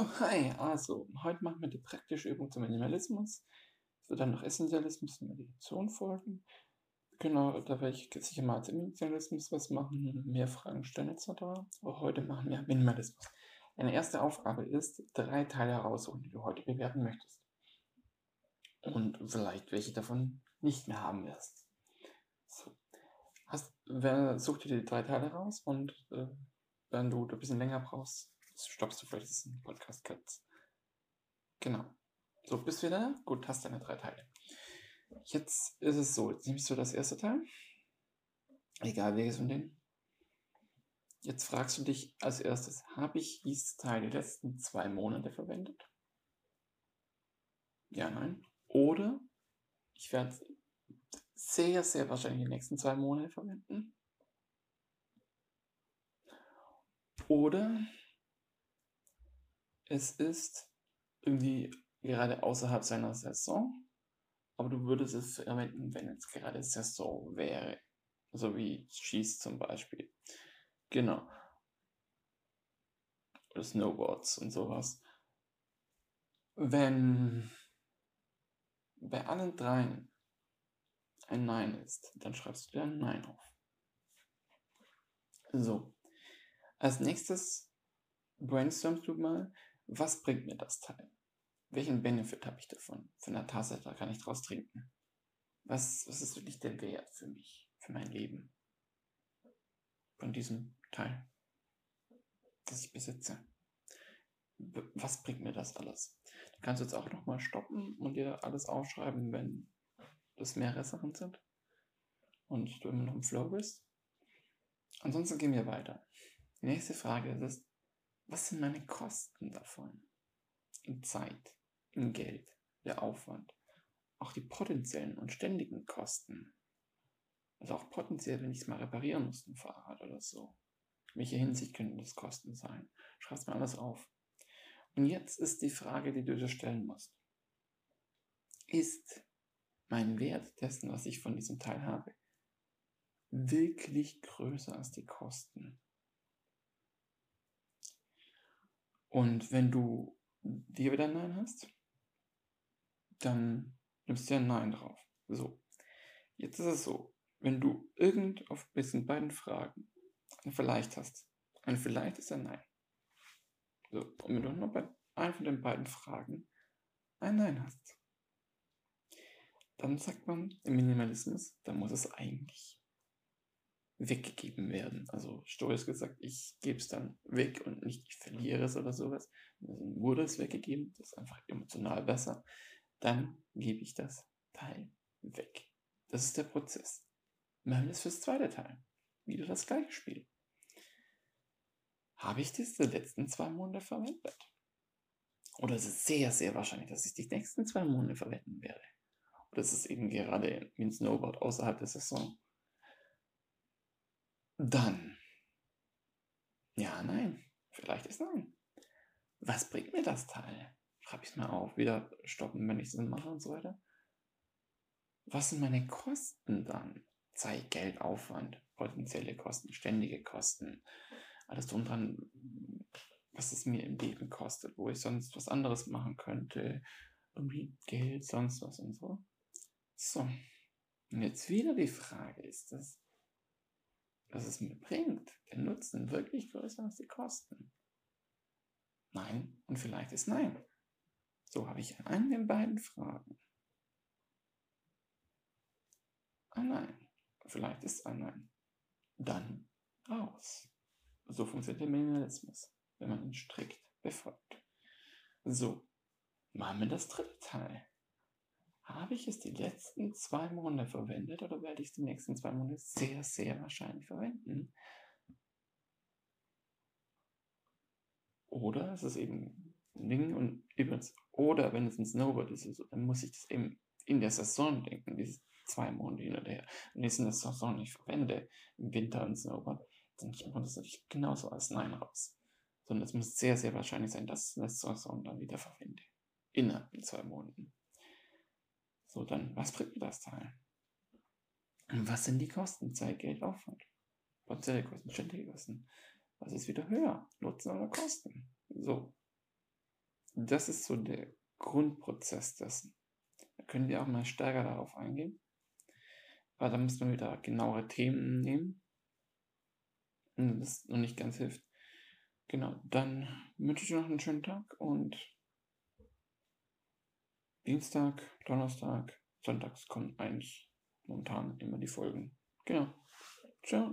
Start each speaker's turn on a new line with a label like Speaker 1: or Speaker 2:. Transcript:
Speaker 1: Hi, also, heute machen wir die praktische Übung zum Minimalismus. Es wird dann noch Essentialismus und Meditation folgen. Genau, da werde ich sicher mal zum Minimalismus was machen, mehr Fragen stellen etc. Aber heute machen wir Minimalismus. Deine erste Aufgabe ist, drei Teile heraussuchen, die du heute bewerten möchtest. Und vielleicht welche davon nicht mehr haben wirst. So. Hast, wer, such dir die drei Teile raus und äh, wenn du ein bisschen länger brauchst, stoppst du vielleicht diesen Podcast kurz. Genau. So, bist du wieder? Gut, hast deine drei Teile. Jetzt ist es so, jetzt nimmst du das erste Teil. Egal welches von denen. Jetzt fragst du dich als erstes, habe ich dieses Teil die letzten zwei Monate verwendet? Ja, nein. Oder ich werde sehr, sehr wahrscheinlich die nächsten zwei Monate verwenden. Oder es ist irgendwie gerade außerhalb seiner Saison, aber du würdest es verwenden, wenn es gerade Saison wäre. So wie Schieß zum Beispiel. Genau. Oder Snowboards und sowas. Wenn bei allen dreien ein Nein ist, dann schreibst du dir ein Nein auf. So. Als nächstes brainstormst du mal, was bringt mir das Teil? Welchen Benefit habe ich davon? Von der Tasse, da kann ich draus trinken. Was, was ist wirklich der Wert für mich, für mein Leben? Von diesem Teil, das ich besitze. Was bringt mir das alles? Du kannst jetzt auch nochmal stoppen und dir alles aufschreiben, wenn das mehrere Sachen sind und du immer noch im Flow bist. Ansonsten gehen wir weiter. Die nächste Frage ist, was sind meine Kosten davon? In Zeit, in Geld, der Aufwand, auch die potenziellen und ständigen Kosten. Also auch potenziell, wenn ich es mal reparieren muss, ein Fahrrad oder so. In welcher Hinsicht können das Kosten sein? Schreib's mir alles auf. Und jetzt ist die Frage, die du dir stellen musst. Ist mein Wert dessen, was ich von diesem Teil habe, wirklich größer als die Kosten? Und wenn du hier wieder ein Nein hast, dann nimmst du ja ein Nein drauf. So. Jetzt ist es so, wenn du irgend auf diesen beiden Fragen ein Vielleicht hast, ein Vielleicht ist ein Nein. So. Und wenn du nur bei einem von den beiden Fragen ein Nein hast, dann sagt man im Minimalismus, dann muss es eigentlich weggegeben werden. Also stoisch gesagt, ich gebe es dann weg und nicht ich verliere es oder sowas. Also wurde es weggegeben, das ist einfach emotional besser. Dann gebe ich das Teil weg. Das ist der Prozess. Wir es fürs zweite Teil. Wieder das gleiche Spiel. Habe ich das die letzten zwei Monate verwendet? Oder ist es sehr, sehr wahrscheinlich, dass ich die nächsten zwei Monate verwenden werde? Oder ist es eben gerade ein Snowboard außerhalb der Saison? Dann. Ja, nein. Vielleicht ist nein. Was bringt mir das Teil? Schreibe ich es mal auf, wieder stoppen, wenn ich es mache und so weiter. Was sind meine Kosten dann? Zeit, Geld, Aufwand, potenzielle Kosten, ständige Kosten, alles drum dran, was es mir im Leben kostet, wo ich sonst was anderes machen könnte, irgendwie Geld, sonst was und so. So, und jetzt wieder die Frage, ist das was es mir bringt, der Nutzen wirklich größer als die Kosten? Nein und vielleicht ist nein. So habe ich an den beiden Fragen. Ein Nein. Vielleicht ist ein Nein. Dann raus. So funktioniert der Minimalismus, wenn man ihn strikt befolgt. So, machen wir das dritte Teil. Habe ich es die letzten zwei Monate verwendet oder werde ich es die nächsten zwei Monate sehr, sehr wahrscheinlich verwenden? Oder es ist eben ein Ding und übrigens, oder wenn es ein Snowboard ist, dann muss ich das eben in der Saison denken, diese zwei Monate hin oder her. Wenn ich es in der Saison nicht verwende, im Winter ein Snowboard, dann kommt das natürlich genauso als Nein raus. Sondern es muss sehr, sehr wahrscheinlich sein, dass ich es in der Saison dann wieder verwende. Innerhalb von zwei Monaten. So, dann, was bringt mir das Teil? Und was sind die Kosten? Zeit, Geld, Aufwand. Potenzielle Kosten, ständige Kosten. Was ist wieder höher? Nutzen oder Kosten? So. das ist so der Grundprozess dessen. Da können wir auch mal stärker darauf eingehen. Aber da muss man wieder genauere Themen nehmen. Und das noch nicht ganz hilft. Genau, dann wünsche ich dir noch einen schönen Tag und Dienstag, Donnerstag, Sonntags kommen eigentlich momentan immer die Folgen. Genau. Ciao.